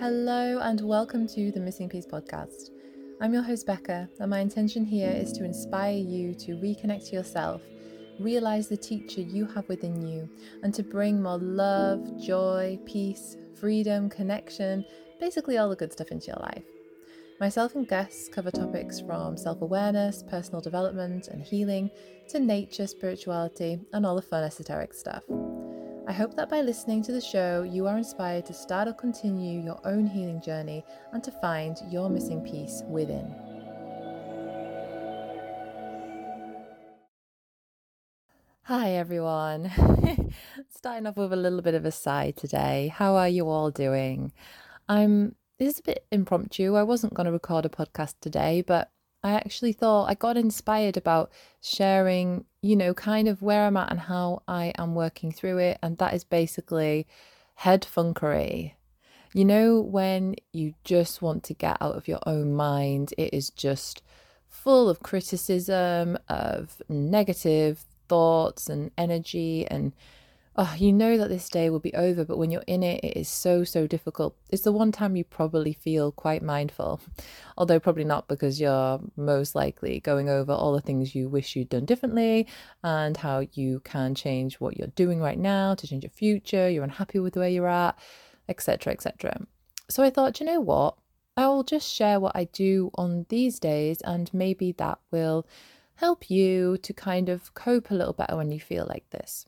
Hello, and welcome to the Missing Peace podcast. I'm your host, Becca, and my intention here is to inspire you to reconnect to yourself, realize the teacher you have within you, and to bring more love, joy, peace, freedom, connection basically all the good stuff into your life. Myself and guests cover topics from self awareness, personal development, and healing to nature, spirituality, and all the fun esoteric stuff. I hope that by listening to the show, you are inspired to start or continue your own healing journey and to find your missing piece within. Hi everyone. Starting off with a little bit of a sigh today. How are you all doing? I'm this is a bit impromptu. I wasn't going to record a podcast today, but I actually thought I got inspired about sharing, you know, kind of where I'm at and how I am working through it. And that is basically head funkery. You know, when you just want to get out of your own mind, it is just full of criticism, of negative thoughts and energy and oh, you know that this day will be over, but when you're in it, it is so, so difficult. It's the one time you probably feel quite mindful, although probably not because you're most likely going over all the things you wish you'd done differently and how you can change what you're doing right now to change your future, you're unhappy with where you're at, etc., etc. So I thought, you know what? I will just share what I do on these days, and maybe that will help you to kind of cope a little better when you feel like this.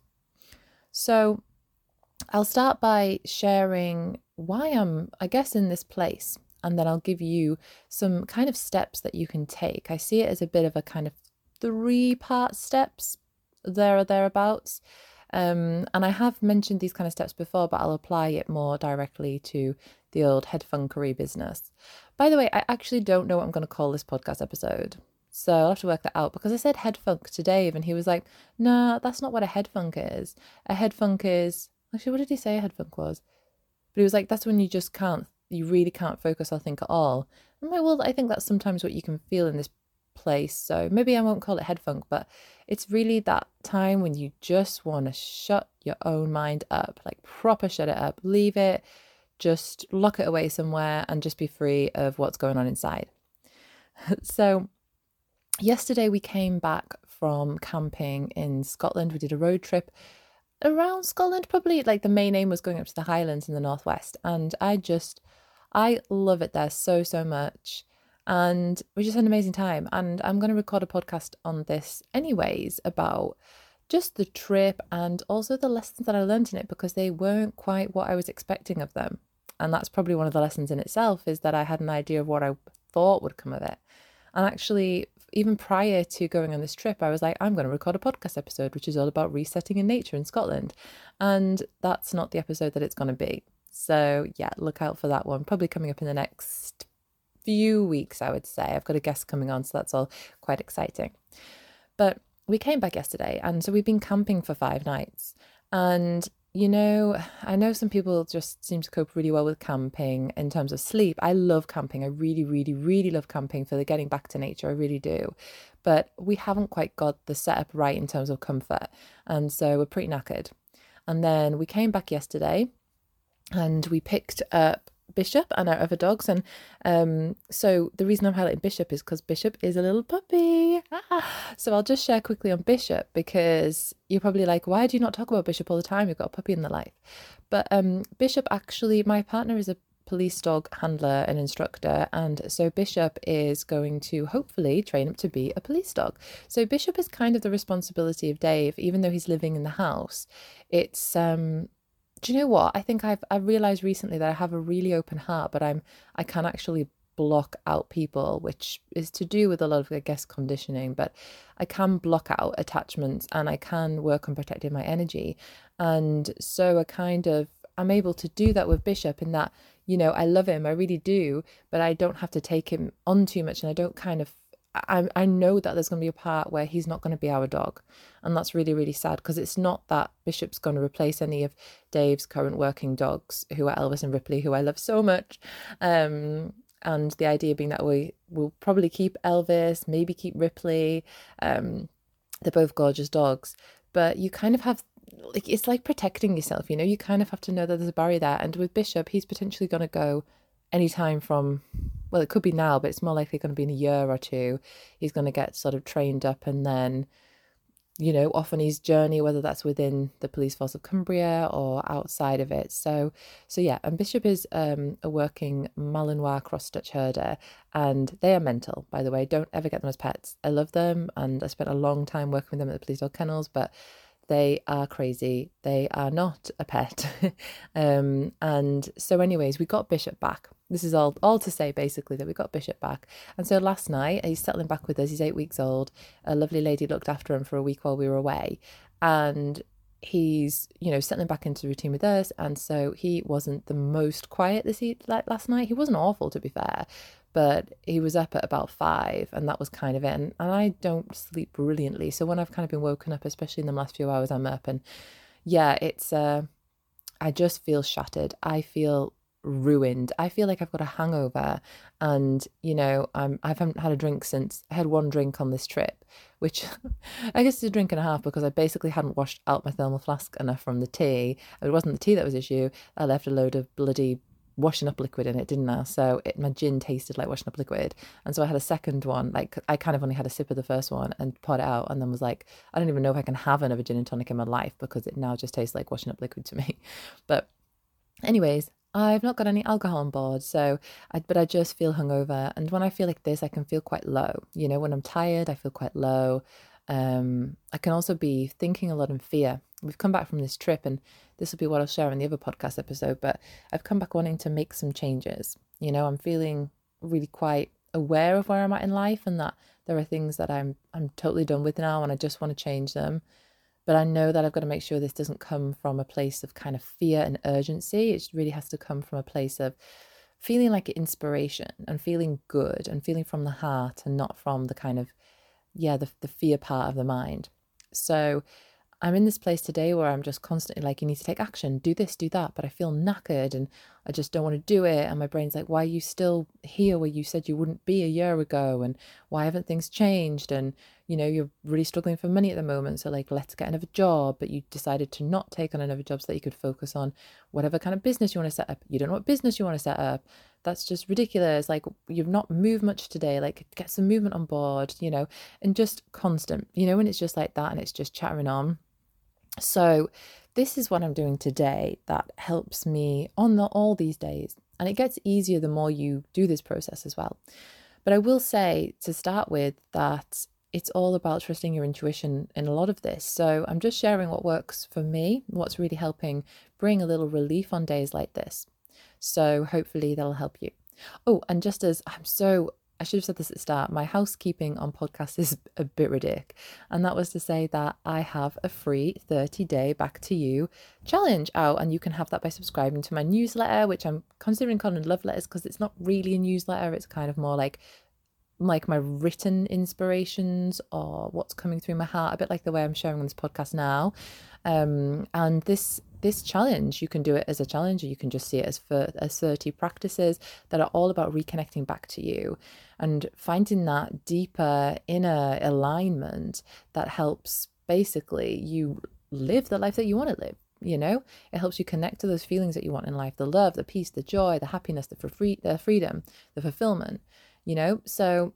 So I'll start by sharing why I'm, I guess, in this place. And then I'll give you some kind of steps that you can take. I see it as a bit of a kind of three part steps there or thereabouts. Um, and I have mentioned these kind of steps before, but I'll apply it more directly to the old head funkery business. By the way, I actually don't know what I'm going to call this podcast episode. So I'll have to work that out because I said head funk to Dave and he was like, nah, that's not what a head funk is. A head funk is, actually, what did he say a head funk was? But he was like, that's when you just can't, you really can't focus or think at all. I'm like, well, I think that's sometimes what you can feel in this place. So maybe I won't call it head funk, but it's really that time when you just want to shut your own mind up, like proper shut it up, leave it, just lock it away somewhere and just be free of what's going on inside. so yesterday we came back from camping in Scotland. We did a road trip around Scotland, probably like the main aim was going up to the Highlands in the Northwest. And I just, I love it there so, so much. And we just had an amazing time. And I'm going to record a podcast on this, anyways, about just the trip and also the lessons that I learned in it because they weren't quite what I was expecting of them. And that's probably one of the lessons in itself is that I had an idea of what I thought would come of it. And actually, even prior to going on this trip, I was like, I'm going to record a podcast episode, which is all about resetting in nature in Scotland. And that's not the episode that it's going to be. So, yeah, look out for that one. Probably coming up in the next few weeks, I would say. I've got a guest coming on, so that's all quite exciting. But we came back yesterday, and so we've been camping for five nights. And you know, I know some people just seem to cope really well with camping in terms of sleep. I love camping. I really, really, really love camping for the getting back to nature. I really do. But we haven't quite got the setup right in terms of comfort. And so we're pretty knackered. And then we came back yesterday and we picked up Bishop and our other dogs. And um, so the reason I'm highlighting Bishop is because Bishop is a little puppy. Ah. So I'll just share quickly on Bishop because you're probably like, why do you not talk about Bishop all the time? You've got a puppy in the life. But um, Bishop actually, my partner is a police dog handler and instructor. And so Bishop is going to hopefully train him to be a police dog. So Bishop is kind of the responsibility of Dave, even though he's living in the house. It's um do you know what? I think I've I realized recently that I have a really open heart, but I'm I can actually block out people, which is to do with a lot of I guess conditioning, but I can block out attachments and I can work on protecting my energy. And so I kind of I'm able to do that with Bishop in that, you know, I love him, I really do, but I don't have to take him on too much and I don't kind of I, I know that there's going to be a part where he's not going to be our dog. And that's really, really sad because it's not that Bishop's going to replace any of Dave's current working dogs, who are Elvis and Ripley, who I love so much. Um, and the idea being that we will probably keep Elvis, maybe keep Ripley. Um, they're both gorgeous dogs. But you kind of have like it's like protecting yourself, you know, you kind of have to know that there's a barrier there. And with Bishop, he's potentially going to go anytime from well, it could be now, but it's more likely going to be in a year or two. He's going to get sort of trained up and then, you know, off on his journey, whether that's within the police force of Cumbria or outside of it. So, so yeah, and Bishop is um, a working Malinois cross Dutch herder, and they are mental, by the way. Don't ever get them as pets. I love them, and I spent a long time working with them at the police dog kennels, but they are crazy. They are not a pet. um, and so, anyways, we got Bishop back. This is all all to say basically that we got Bishop back. And so last night he's settling back with us. He's eight weeks old. A lovely lady looked after him for a week while we were away, and he's you know settling back into routine with us. And so he wasn't the most quiet this like last night. He wasn't awful to be fair, but he was up at about five and that was kind of it and i don't sleep brilliantly so when i've kind of been woken up especially in the last few hours i'm up and yeah it's uh i just feel shattered i feel ruined i feel like i've got a hangover and you know i'm i haven't had a drink since i had one drink on this trip which i guess is a drink and a half because i basically hadn't washed out my thermal flask enough from the tea it wasn't the tea that was issue i left a load of bloody washing up liquid in it, didn't I? So it, my gin tasted like washing up liquid. And so I had a second one. Like I kind of only had a sip of the first one and poured it out and then was like, I don't even know if I can have another gin and tonic in my life because it now just tastes like washing up liquid to me. But anyways, I've not got any alcohol on board, so I, but I just feel hungover. And when I feel like this, I can feel quite low. You know, when I'm tired, I feel quite low. Um, I can also be thinking a lot in fear. We've come back from this trip, and this will be what I'll share in the other podcast episode. But I've come back wanting to make some changes. You know, I'm feeling really quite aware of where I'm at in life, and that there are things that I'm I'm totally done with now, and I just want to change them. But I know that I've got to make sure this doesn't come from a place of kind of fear and urgency. It really has to come from a place of feeling like inspiration and feeling good and feeling from the heart and not from the kind of yeah, the, the fear part of the mind. So I'm in this place today where I'm just constantly like, you need to take action, do this, do that. But I feel knackered and I just don't want to do it. And my brain's like, why are you still here where you said you wouldn't be a year ago? And why haven't things changed? And, you know, you're really struggling for money at the moment. So, like, let's get another job. But you decided to not take on another job so that you could focus on whatever kind of business you want to set up. You don't know what business you want to set up. That's just ridiculous. Like, you've not moved much today. Like, get some movement on board, you know, and just constant, you know, when it's just like that and it's just chattering on so, this is what I'm doing today that helps me on the, all these days. And it gets easier the more you do this process as well. But I will say to start with that it's all about trusting your intuition in a lot of this. So I'm just sharing what works for me, what's really helping bring a little relief on days like this. So hopefully that'll help you. Oh, and just as I'm so I should have said this at the start. My housekeeping on podcast is a bit ridiculous. And that was to say that I have a free 30 day back to you challenge out. And you can have that by subscribing to my newsletter, which I'm considering calling love letters because it's not really a newsletter. It's kind of more like like my written inspirations or what's coming through my heart, a bit like the way I'm sharing on this podcast now. Um, and this this challenge, you can do it as a challenge, or you can just see it as for as 30 practices that are all about reconnecting back to you and finding that deeper inner alignment that helps basically you live the life that you want to live you know? It helps you connect to those feelings that you want in life the love the peace the joy the happiness the free the freedom the fulfillment you know? So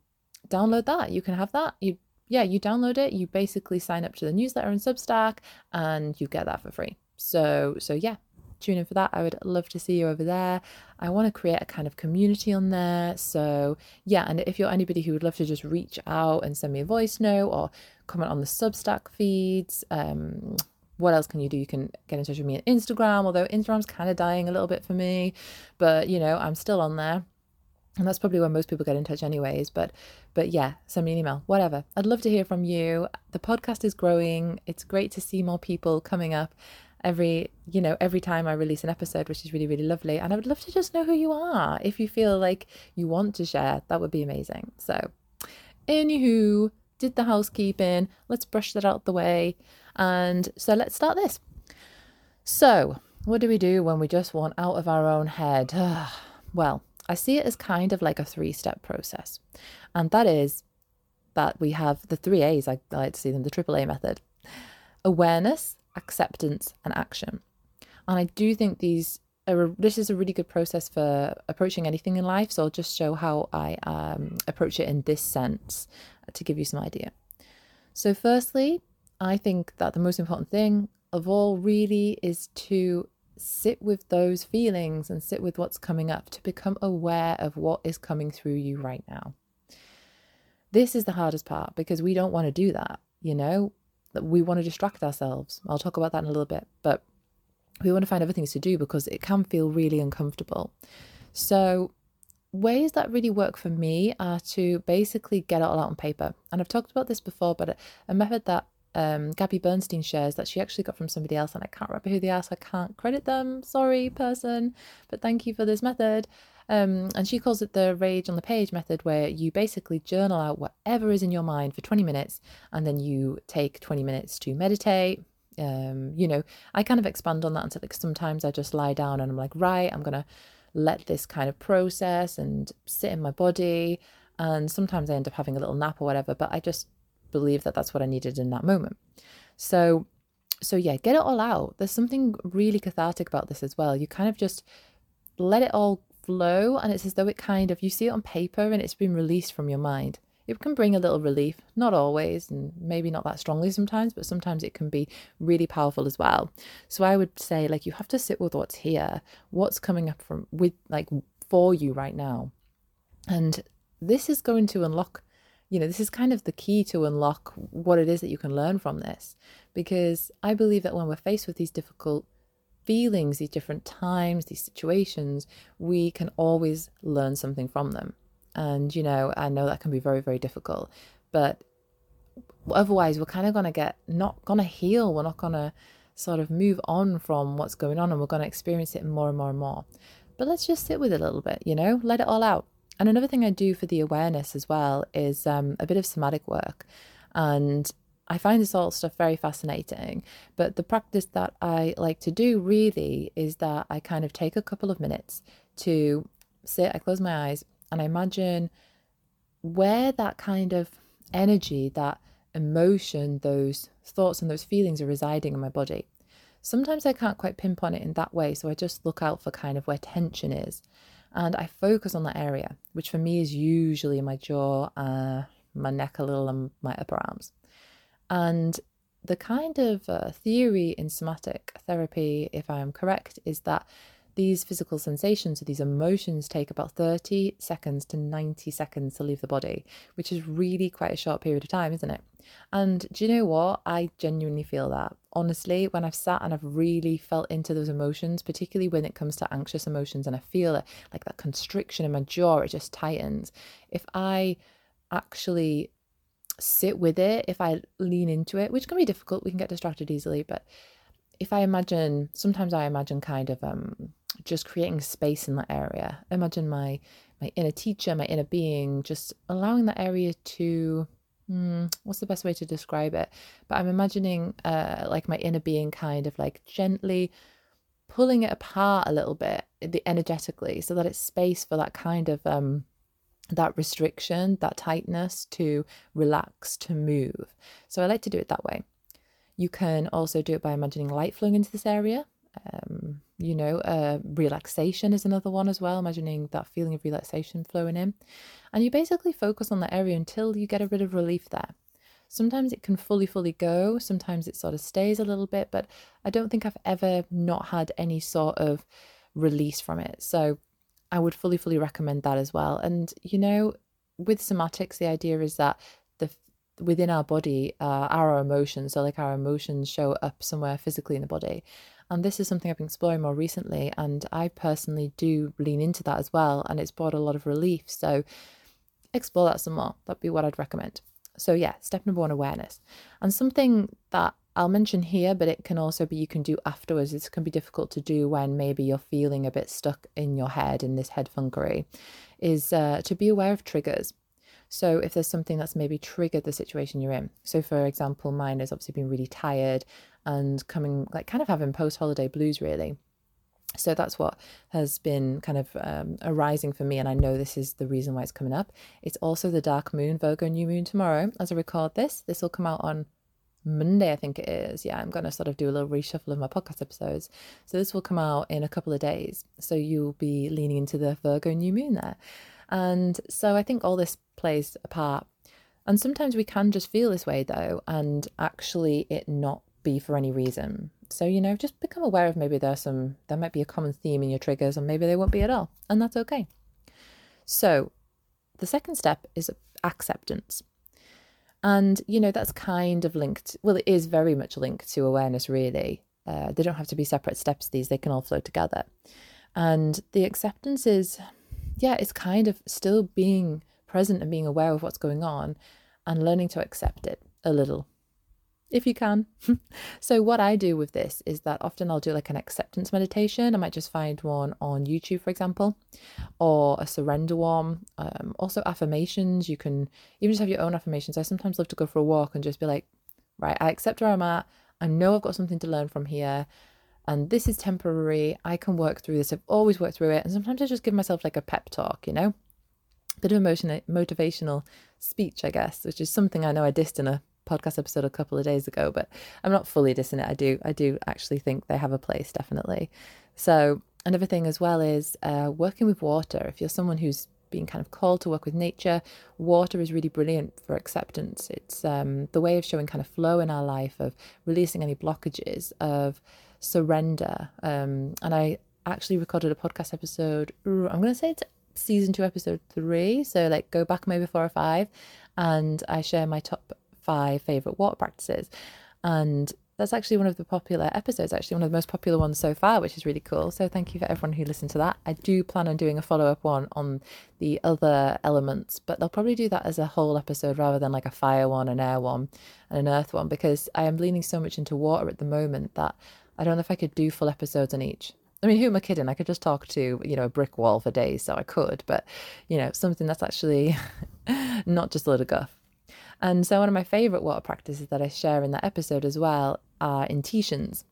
download that you can have that. You yeah you download it you basically sign up to the newsletter and substack and you get that for free so so yeah tune in for that. I would love to see you over there. I want to create a kind of community on there. So yeah and if you're anybody who would love to just reach out and send me a voice note or comment on the substack feeds um what else can you do? You can get in touch with me on Instagram, although Instagram's kind of dying a little bit for me, but you know, I'm still on there. And that's probably where most people get in touch anyways but but yeah send me an email whatever. I'd love to hear from you. The podcast is growing. It's great to see more people coming up every you know every time i release an episode which is really really lovely and i would love to just know who you are. If you feel like you want to share that would be amazing. So anywho did the housekeeping. Let's brush that out the way. And so let's start this. So what do we do when we just want out of our own head? Well I see it as kind of like a three step process. And that is that we have the three A's, I, like to see them, the triple A method. Awareness, acceptance, and action. And I do think these a, this is a really good process for approaching anything in life. So I'll just show how I um, approach it in this sense to give you some idea. So, firstly, I think that the most important thing of all really is to sit with those feelings and sit with what's coming up to become aware of what is coming through you right now. This is the hardest part because we don't want to do that, you know? We want to distract ourselves. I'll talk about that in a little bit, but we want to find other things to do because it can feel really uncomfortable. So, ways that really work for me are to basically get it all out on paper. And I've talked about this before, but a method that um, Gabby Bernstein shares that she actually got from somebody else, and I can't remember who they are, so I can't credit them. Sorry, person, but thank you for this method. Um, and she calls it the rage on the page method, where you basically journal out whatever is in your mind for 20 minutes, and then you take 20 minutes to meditate. Um, you know, I kind of expand on that until like sometimes I just lie down and I'm like, right, I'm gonna let this kind of process and sit in my body. And sometimes I end up having a little nap or whatever, but I just believe that that's what I needed in that moment. So, so yeah, get it all out. There's something really cathartic about this as well. You kind of just let it all flow, and it's as though it kind of you see it on paper and it's been released from your mind. It can bring a little relief, not always, and maybe not that strongly sometimes, but sometimes it can be really powerful as well. So I would say, like, you have to sit with what's here, what's coming up from with like for you right now. And this is going to unlock you know, this is kind of the key to unlock what it is that you can learn from this. Because I believe that when we're faced with these difficult feelings, these different times, these situations, we can always learn something from them. And, you know, I know that can be very, very difficult. But otherwise, we're kind of going to get not going to heal. We're not going to sort of move on from what's going on and we're going to experience it more and more and more. But let's just sit with it a little bit, you know, let it all out. And another thing I do for the awareness as well is um, a bit of somatic work. And I find this all stuff very fascinating. But the practice that I like to do really is that I kind of take a couple of minutes to sit, I close my eyes, and I imagine where that kind of energy, that emotion, those thoughts, and those feelings are residing in my body. Sometimes I can't quite pinpoint it in that way, so I just look out for kind of where tension is and I focus on that area, which for me is usually my jaw, uh, my neck a little, and my upper arms. And the kind of uh, theory in somatic therapy, if I am correct, is that these physical sensations or these emotions take about 30 seconds to 90 seconds to leave the body, which is really quite a short period of time, isn't it? And do you know what? I genuinely feel that. Honestly, when I've sat and I've really felt into those emotions, particularly when it comes to anxious emotions, and I feel it like that constriction in my jaw, it just tightens. If I actually sit with it, if I lean into it, which can be difficult, we can get distracted easily, but if I imagine, sometimes I imagine kind of um, just creating space in that area. Imagine my my inner teacher, my inner being, just allowing that area to mm, what's the best way to describe it? But I'm imagining uh, like my inner being kind of like gently pulling it apart a little bit the energetically so that it's space for that kind of um that restriction that tightness to relax to move so i like to do it that way you can also do it by imagining light flowing into this area um, you know, uh, relaxation is another one as well, imagining that feeling of relaxation flowing in. And you basically focus on that area until you get a bit of relief there. Sometimes it can fully, fully go, sometimes it sort of stays a little bit, but I don't think I've ever not had any sort of release from it. So I would fully, fully recommend that as well. And, you know, with somatics, the idea is that the within our body, uh, our emotions, so like our emotions show up somewhere physically in the body. And this is something I've been exploring more recently. And I personally do lean into that as well. And it's brought a lot of relief. So explore that some more. That'd be what I'd recommend. So, yeah, step number one awareness. And something that I'll mention here, but it can also be you can do afterwards. This can be difficult to do when maybe you're feeling a bit stuck in your head in this head funkery, is uh, to be aware of triggers. So if there's something that's maybe triggered the situation you're in. So for example, mine has obviously been really tired and coming like kind of having post holiday blues really. So that's what has been kind of um, arising for me, and I know this is the reason why it's coming up. It's also the dark moon, Virgo new moon tomorrow. As I record this, this will come out on Monday, I think it is. Yeah, I'm going to sort of do a little reshuffle of my podcast episodes. So this will come out in a couple of days. So you'll be leaning into the Virgo new moon there. And so I think all this plays a part. And sometimes we can just feel this way though, and actually it not be for any reason. So, you know, just become aware of maybe there's some, there might be a common theme in your triggers, and maybe they won't be at all. And that's okay. So, the second step is acceptance. And, you know, that's kind of linked, well, it is very much linked to awareness, really. Uh, they don't have to be separate steps, these, they can all flow together. And the acceptance is, yeah, it's kind of still being present and being aware of what's going on and learning to accept it a little if you can. so, what I do with this is that often I'll do like an acceptance meditation. I might just find one on YouTube, for example, or a surrender one. Um, also, affirmations. You can even just have your own affirmations. I sometimes love to go for a walk and just be like, right, I accept where I'm at. I know I've got something to learn from here. And this is temporary. I can work through this. I've always worked through it. And sometimes I just give myself like a pep talk, you know? Bit of emotion, motivational speech, I guess, which is something I know I dissed in a podcast episode a couple of days ago, but I'm not fully dissing it. I do, I do actually think they have a place, definitely. So another thing as well is uh, working with water. If you're someone who's being kind of called to work with nature, water is really brilliant for acceptance. It's um, the way of showing kind of flow in our life, of releasing any blockages, of surrender. Um, and I actually recorded a podcast episode. I'm going to say it's season two, episode three. So like go back maybe four or five, and I share my top five favorite water practices. And that's actually one of the popular episodes, actually one of the most popular ones so far, which is really cool. So thank you for everyone who listened to that. I do plan on doing a follow up one on the other elements, but they'll probably do that as a whole episode rather than like a fire one, an air one, and an earth one, because I am leaning so much into water at the moment that I don't know if I could do full episodes on each. I mean, who am I kidding? I could just talk to, you know, a brick wall for days, so I could, but, you know, something that's actually not just a little guff. And so, one of my favorite water practices that I share in that episode as well are intitions.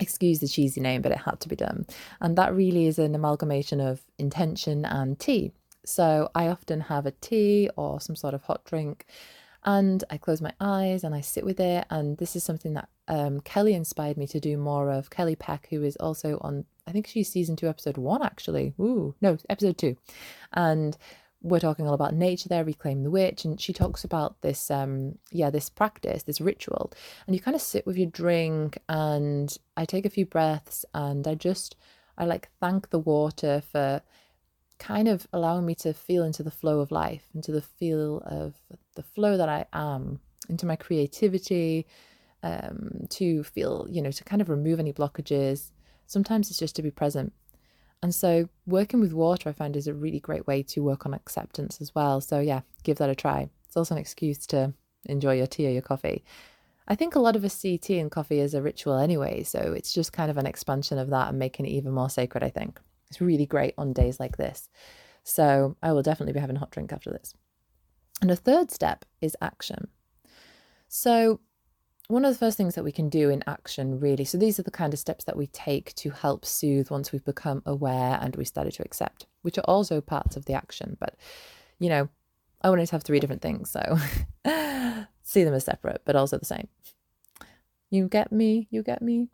Excuse the cheesy name, but it had to be done. And that really is an amalgamation of intention and tea. So, I often have a tea or some sort of hot drink and I close my eyes and I sit with it. And this is something that um, Kelly inspired me to do more of. Kelly Peck, who is also on, I think she's season two, episode one, actually. Ooh, no, episode two. And we're talking all about nature there, reclaim the witch, and she talks about this, um, yeah, this practice, this ritual, and you kind of sit with your drink, and I take a few breaths, and I just, I like thank the water for kind of allowing me to feel into the flow of life, into the feel of the flow that I am, into my creativity, um, to feel, you know, to kind of remove any blockages. Sometimes it's just to be present and so, working with water, I find, is a really great way to work on acceptance as well. So, yeah, give that a try. It's also an excuse to enjoy your tea or your coffee. I think a lot of us see tea and coffee as a ritual anyway, so it's just kind of an expansion of that and making it even more sacred, I think. It's really great on days like this. So, I will definitely be having a hot drink after this. And a third step is action. So, one of the first things that we can do in action, really, so these are the kind of steps that we take to help soothe once we've become aware and we started to accept, which are also parts of the action. But, you know, I wanted to have three different things, so see them as separate, but also the same. You get me? You get me?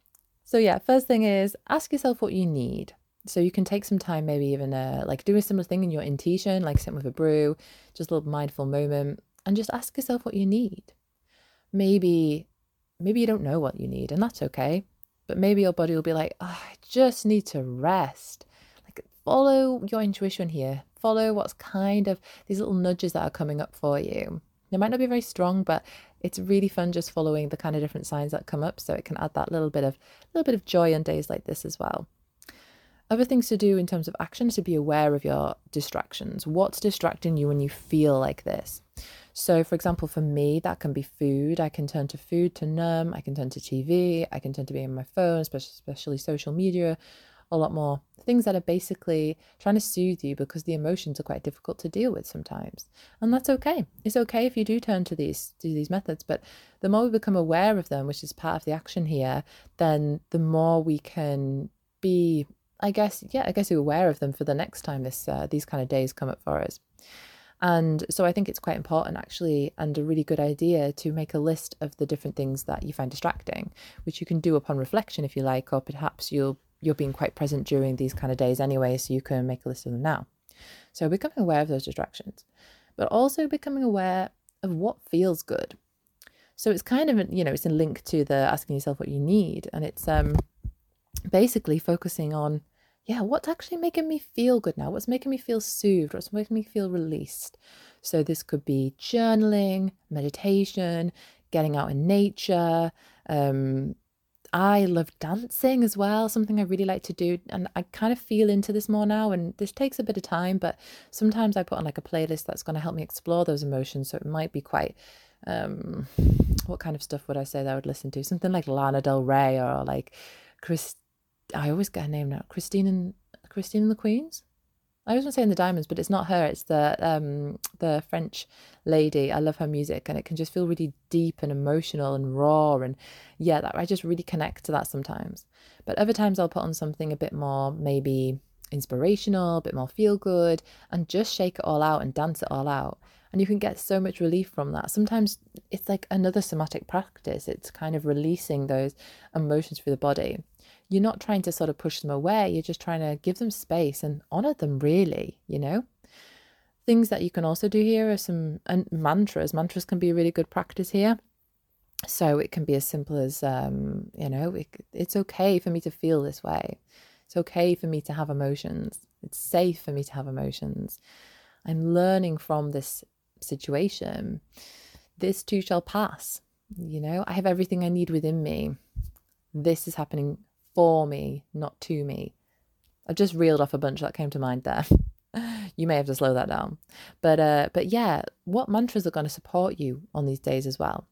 So, yeah, first thing is ask yourself what you need. So you can take some time, maybe even uh, like do a similar thing in your intuition, like sitting with a brew, just a little mindful moment, and just ask yourself what you need. Maybe maybe you don't know what you need, and that's okay. But maybe your body will be like, oh, I just need to rest. Like, follow your intuition here. Follow what's kind of these little nudges that are coming up for you. They might not be very strong, but it's really fun just following the kind of different signs that come up. So it can add that little bit of little bit of joy on days like this as well. Other things to do in terms of action is to be aware of your distractions. What's distracting you when you feel like this? So, for example, for me, that can be food. I can turn to food to numb. I can turn to TV. I can turn to being on my phone, especially, especially social media, a lot more. Things that are basically trying to soothe you because the emotions are quite difficult to deal with sometimes. And that's okay. It's okay if you do turn to these to these methods, but the more we become aware of them, which is part of the action here, then the more we can be I guess, yeah, I guess you're aware of them for the next time this uh, these kind of days come up for us. And so I think it's quite important actually and a really good idea to make a list of the different things that you find distracting, which you can do upon reflection if you like, or perhaps you'll you're being quite present during these kind of days anyway, so you can make a list of them now. So becoming aware of those distractions, but also becoming aware of what feels good. So it's kind of you know it's a link to the asking yourself what you need, and it's um basically focusing on yeah, what's actually making me feel good now? What's making me feel soothed? What's making me feel released? So, this could be journaling, meditation, getting out in nature. Um, I love dancing as well, something I really like to do. And I kind of feel into this more now. And this takes a bit of time, but sometimes I put on like a playlist that's going to help me explore those emotions. So, it might be quite. Um, what kind of stuff would I say that I would listen to? Something like Lana Del Rey or like Chris I always get her name now. Christine and Christine and the Queens. I was going to say in the Diamonds, but it's not her. It's the um the French lady. I love her music, and it can just feel really deep and emotional and raw. And yeah, that I just really connect to that sometimes. But other times I'll put on something a bit more maybe inspirational, a bit more feel good, and just shake it all out and dance it all out. And you can get so much relief from that. Sometimes it's like another somatic practice. It's kind of releasing those emotions through the body you're not trying to sort of push them away. You're just trying to give them space and honor them, really, you know? Things that you can also do here are some mantras. Mantras can be a really good practice here. So it can be as simple as, um, you know, it, it's okay for me to feel this way. It's okay for me to have emotions. It's safe for me to have emotions. I'm learning from this situation. This too shall pass. You know, I have everything I need within me. This is happening for me, not to me. I've just reeled off a bunch that came to mind there. you may have to slow that down. But uh, but yeah, what mantras are going to support you on these days as well?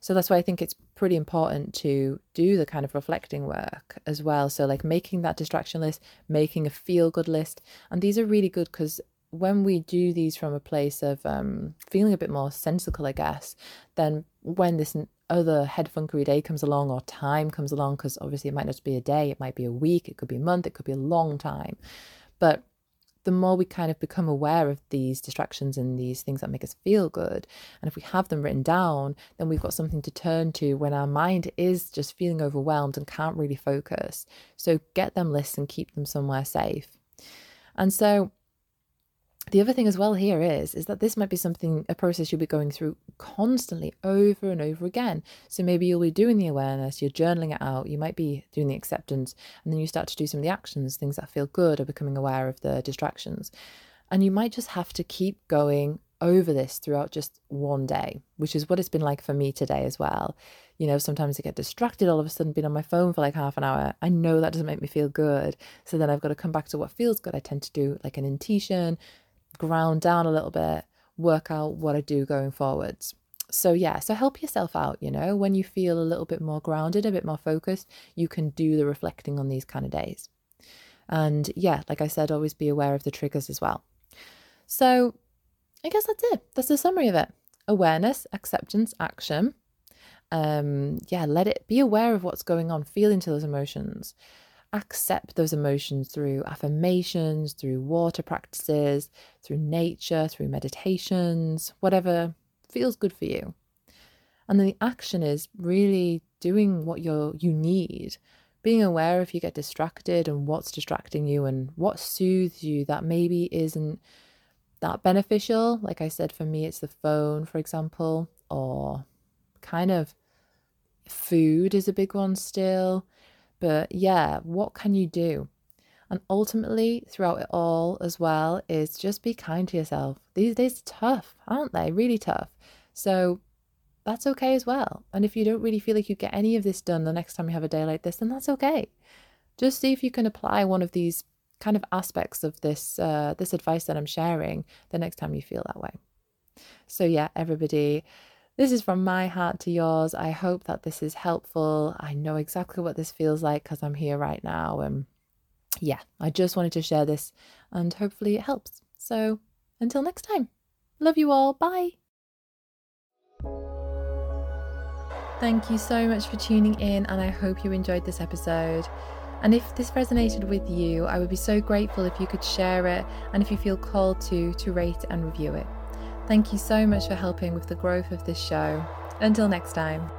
So that's why I think it's pretty important to do the kind of reflecting work as well. So like making that distraction list, making a feel good list, and these are really good because when we do these from a place of um, feeling a bit more sensical, I guess, then when this other head funkery day comes along or time comes along, because obviously it might not be a day, it might be a week, it could be a month, it could be a long time. But the more we kind of become aware of these distractions and these things that make us feel good, and if we have them written down, then we've got something to turn to when our mind is just feeling overwhelmed and can't really focus. So get them lists and keep them somewhere safe. And so the other thing as well here is is that this might be something a process you'll be going through constantly over and over again. So maybe you'll be doing the awareness you're journaling it out you might be doing the acceptance and then you start to do some of the actions things that feel good or becoming aware of the distractions. And you might just have to keep going over this throughout just one day which is what it's been like for me today as well. You know sometimes i get distracted all of a sudden being on my phone for like half an hour. I know that doesn't make me feel good. So then i've got to come back to what feels good. I tend to do like an intuition ground down a little bit, work out what I do going forwards. So, yeah, so help yourself out, you know, when you feel a little bit more grounded, a bit more focused, you can do the reflecting on these kind of days. And yeah, like I said, always be aware of the triggers as well. So, I guess that's it. That's the summary of it awareness, acceptance, action. Um, yeah, let it be aware of what's going on, feel into those emotions accept those emotions through affirmations, through water practices, through nature, through meditations, whatever feels good for you. And then the action is really doing what you you need, being aware if you get distracted and what's distracting you and what soothes you that maybe isn't that beneficial. Like I said, for me, it's the phone, for example, or kind of food is a big one still. But yeah, what can you do? And ultimately, throughout it all as well, is just be kind to yourself. These days are tough, aren't they? Really tough. So that's okay as well. And if you don't really feel like you get any of this done the next time you have a day like this, then that's okay. Just see if you can apply one of these kind of aspects of this uh, this advice that I'm sharing the next time you feel that way. So yeah, everybody this is from my heart to yours. I hope that this is helpful. I know exactly what this feels like because I'm here right now. And yeah, I just wanted to share this and hopefully it helps. So until next time, love you all. Bye. Thank you so much for tuning in, and I hope you enjoyed this episode. And if this resonated with you, I would be so grateful if you could share it and if you feel called to, to rate and review it. Thank you so much for helping with the growth of this show. Until next time.